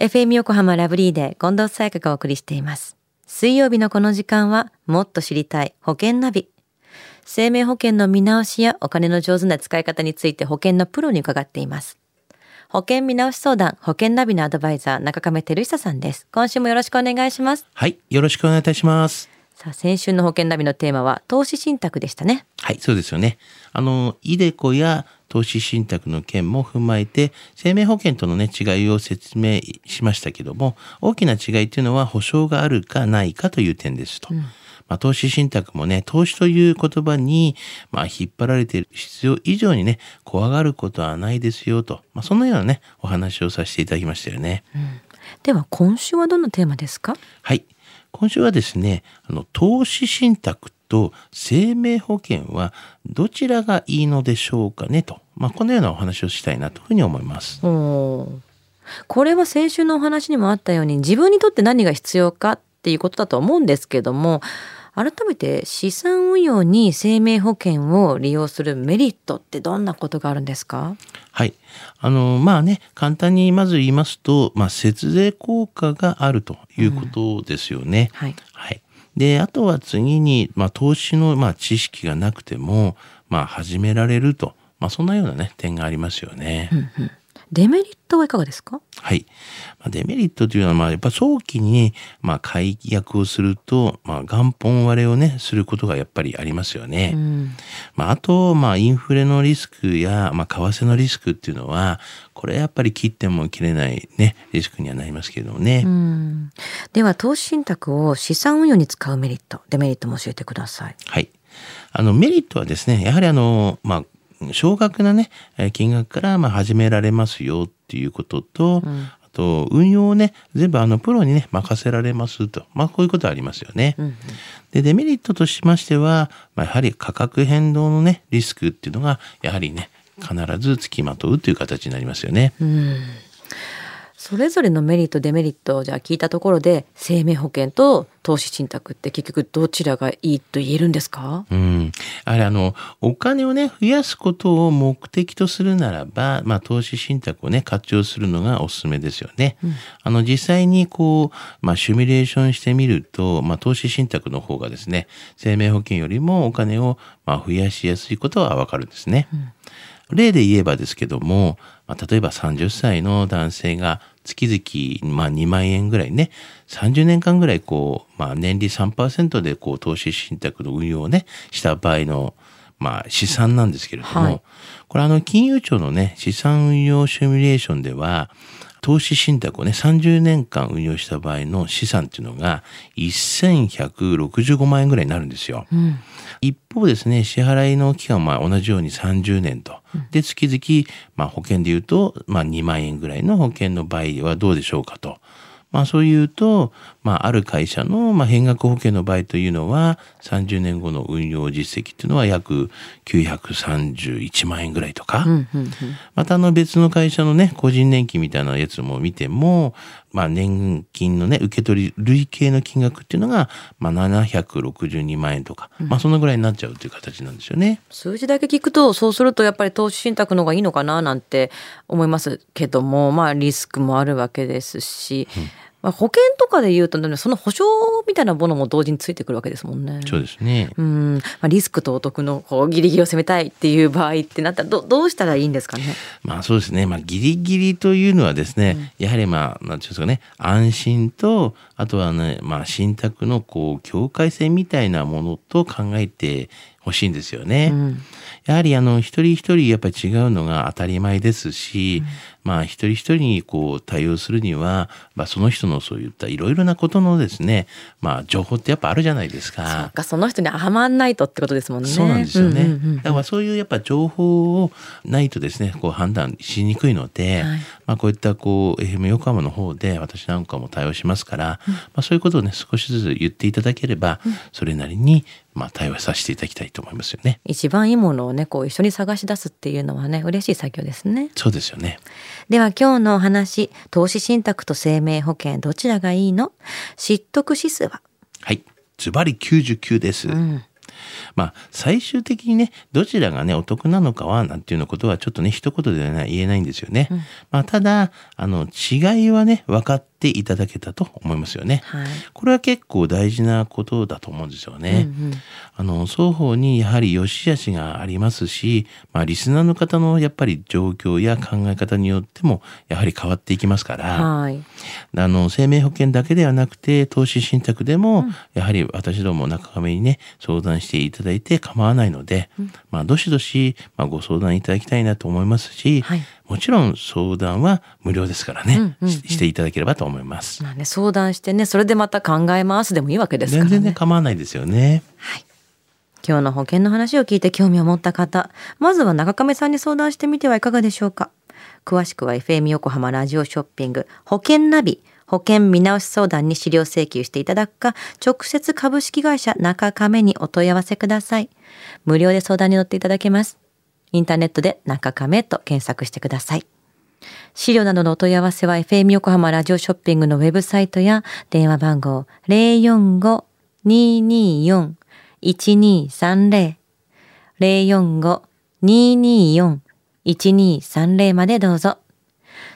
FM 横浜ラブリーで近藤沙耶香がお送りしています。水曜日のこの時間はもっと知りたい保険ナビ。生命保険の見直しやお金の上手な使い方について保険のプロに伺っています。保険見直し相談、保険ナビのアドバイザー、中亀照久さんです。今週もよろしくお願いします。はい、よろしくお願いいたします。さあ、先週の保険ナビのテーマは投資信託でしたね。はい、そうですよね。あの、イデコや投資信託の件も踏まえて、生命保険とのね、違いを説明しましたけども、大きな違いっていうのは保証があるかないかという点ですと。まあ、投資信託もね、投資という言葉に、まあ、引っ張られている必要以上にね、怖がることはないですよと。まあ、そのようなね、お話をさせていただきましたよね。では、今週はどんなテーマですか？はい。今週はですね、あの、投資信託と生命保険はどちらがいいのでしょうかねと。まあ、このようなお話をしたいなというふうに思います。これは先週のお話にもあったように自分にとって何が必要かっていうことだと思うんですけども改めて資産運用に生命保険を利用するメリットってどんなことがあるんですか？はい。あの、まあね、簡単にまず言いますと、まあ、節税効果があるということですよね。はいはい。で、あとは次に、まあ、投資の、まあ、知識がなくても、まあ、始められると。まあ、そんなようなね、点がありますよね。デメリットはいかがですか？はい。まあ、デメリットというのは、まあ、やっぱ早期に、まあ、解約をすると、まあ、元本割れをね、することがやっぱりありますよね。うんまあ、あと、まあ、インフレのリスクや、まあ、為替のリスクっていうのは、これやっぱり切っても切れないね、リスクにはなりますけれどもね。うんでは投資信託を資産運用に使うメリットデメリットも教えてくださいはい。あの、メリットはですね、やはりあの、まあ、少額なね、えー金額からまあ始められますよっていうことと、あと、運用をね、全部あの、プロにね、任せられますと。まあ、こういうことありますよね。で、デメリットとしましては、まあ、やはり価格変動のね、リスクっていうのが、やはりね、必ず付きまとうという形になりますよね。それぞれのメリットデメリットをじゃあ聞いたところで生命保険と投資信託って結局どちらがいいと言えるんですか？うん。あれ、あの、お金をね、増やすことを目的とするならば、まあ、投資信託をね、活用するのがおすすめですよね。あの、実際にこう、まあ、シミュレーションしてみると、まあ、投資信託の方がですね、生命保険よりもお金を、まあ、増やしやすいことはわかるんですね。例で言えばですけども、まあ、例えば30歳の男性が月々、まあ、2万円ぐらいね、30年間ぐらいこう、まあ、年利3%でこう投資信託の運用をね、した場合の、まあ、試算なんですけれども、はいこれあの、金融庁のね、資産運用シミュレーションでは、投資信託をね、30年間運用した場合の資産っていうのが、1165万円ぐらいになるんですよ。一方ですね、支払いの期間は同じように30年と。で、月々、まあ保険で言うと、まあ2万円ぐらいの保険の場合はどうでしょうかと。まあそう言うと、まあある会社の、まあ、変額保険の場合というのは、30年後の運用実績っていうのは約931万円ぐらいとか。またあの別の会社のね、個人年金みたいなやつも見ても、まあ年金のね、受け取り累計の金額っていうのが、まあ762万円とか、まあそのぐらいになっちゃうという形なんですよね。数字だけ聞くとそうするとやっぱり投資信託の方がいいのかななんて思いますけどもまあリスクもあるわけですし、まあ、保険とかで言うとねその保証みたいなものも同時についてくるわけですもんね。そうですね。うんまあ、リスクとお得のこうギリギリを攻めたいっていう場合ってなったらどどうしたらいいんですかね？まあそうですね。まあギリギリというのはですね、やはりまあ、なんていうんですかね、安心と、あとはね、まあ信託のこう、境界線みたいなものと考えてほしいんですよね。やはりあの、一人一人やっぱり違うのが当たり前ですし、まあ一人一人にこう対応するには、まあその人のそういったいろいろなことのですね、まあ情報ってやっぱあるじゃないですか。そうかその人にはまんないとってことですもんね。そうなんですよね。うんうんうんだからそういうやっぱ情報をないとですね、こう判断しにくいので、はいまあこういったこう FM 横浜の方で私なんかも対応しますから、まあそういうことをね少しずつ言っていただければ、それなりにまあ対応させていただきたいと思いますよね。一番いいものをねこう一緒に探し出すっていうのはね嬉しい作業ですね。そうですよね。では今日のお話投資信託と生命保険どちらがいいの？知得指数は？はい。ズバリ99です。んまあ、最終的にね、どちらがね、お得なのかは、なんていうのことは、ちょっとね、一言では言えないんですよね。うん、まあ、ただ、あの、違いはね、分かっていただけたと思いますよね。はい、これは結構大事なことだと思うんですよね。うんうん、あの、双方にやはり良し悪しがありますし、まあ、リスナーの方のやっぱり状況や考え方によっても、やはり変わっていきますから、はい、あの、生命保険だけではなくて、投資信託でも、うん、やはり私ども中亀にね、相談していただいて構わないので、うん、まあ、どしどし、まあ、ご相談いただきたいなと思いますし、はい、もちろん相談は無料ですからね、うんうんうん、していただければと思います。まあね、相談してね、それでまた考えますでもいいわけですからね。全然構わないですよね。はい。今日の保険の話を聞いて興味を持った方、まずは中亀さんに相談してみてはいかがでしょうか。詳しくは FM 横浜ラジオショッピング保険ナビ保険見直し相談に資料請求していただくか、直接株式会社中亀にお問い合わせください。無料で相談に乗っていただけます。インターネットで中亀と検索してください。資料などのお問い合わせは FM 横浜ラジオショッピングのウェブサイトや電話番号045-224-1230 045-224-1230までどうぞ。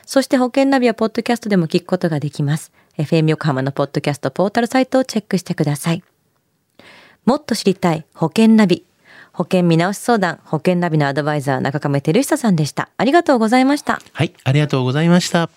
そして保険ナビはポッドキャストでも聞くことができます。FM 横浜のポッドキャストポータルサイトをチェックしてください。もっと知りたい保険ナビ。保険見直し相談、保険ナビのアドバイザー中亀照久さんでした。ありがとうございました。はい、ありがとうございました。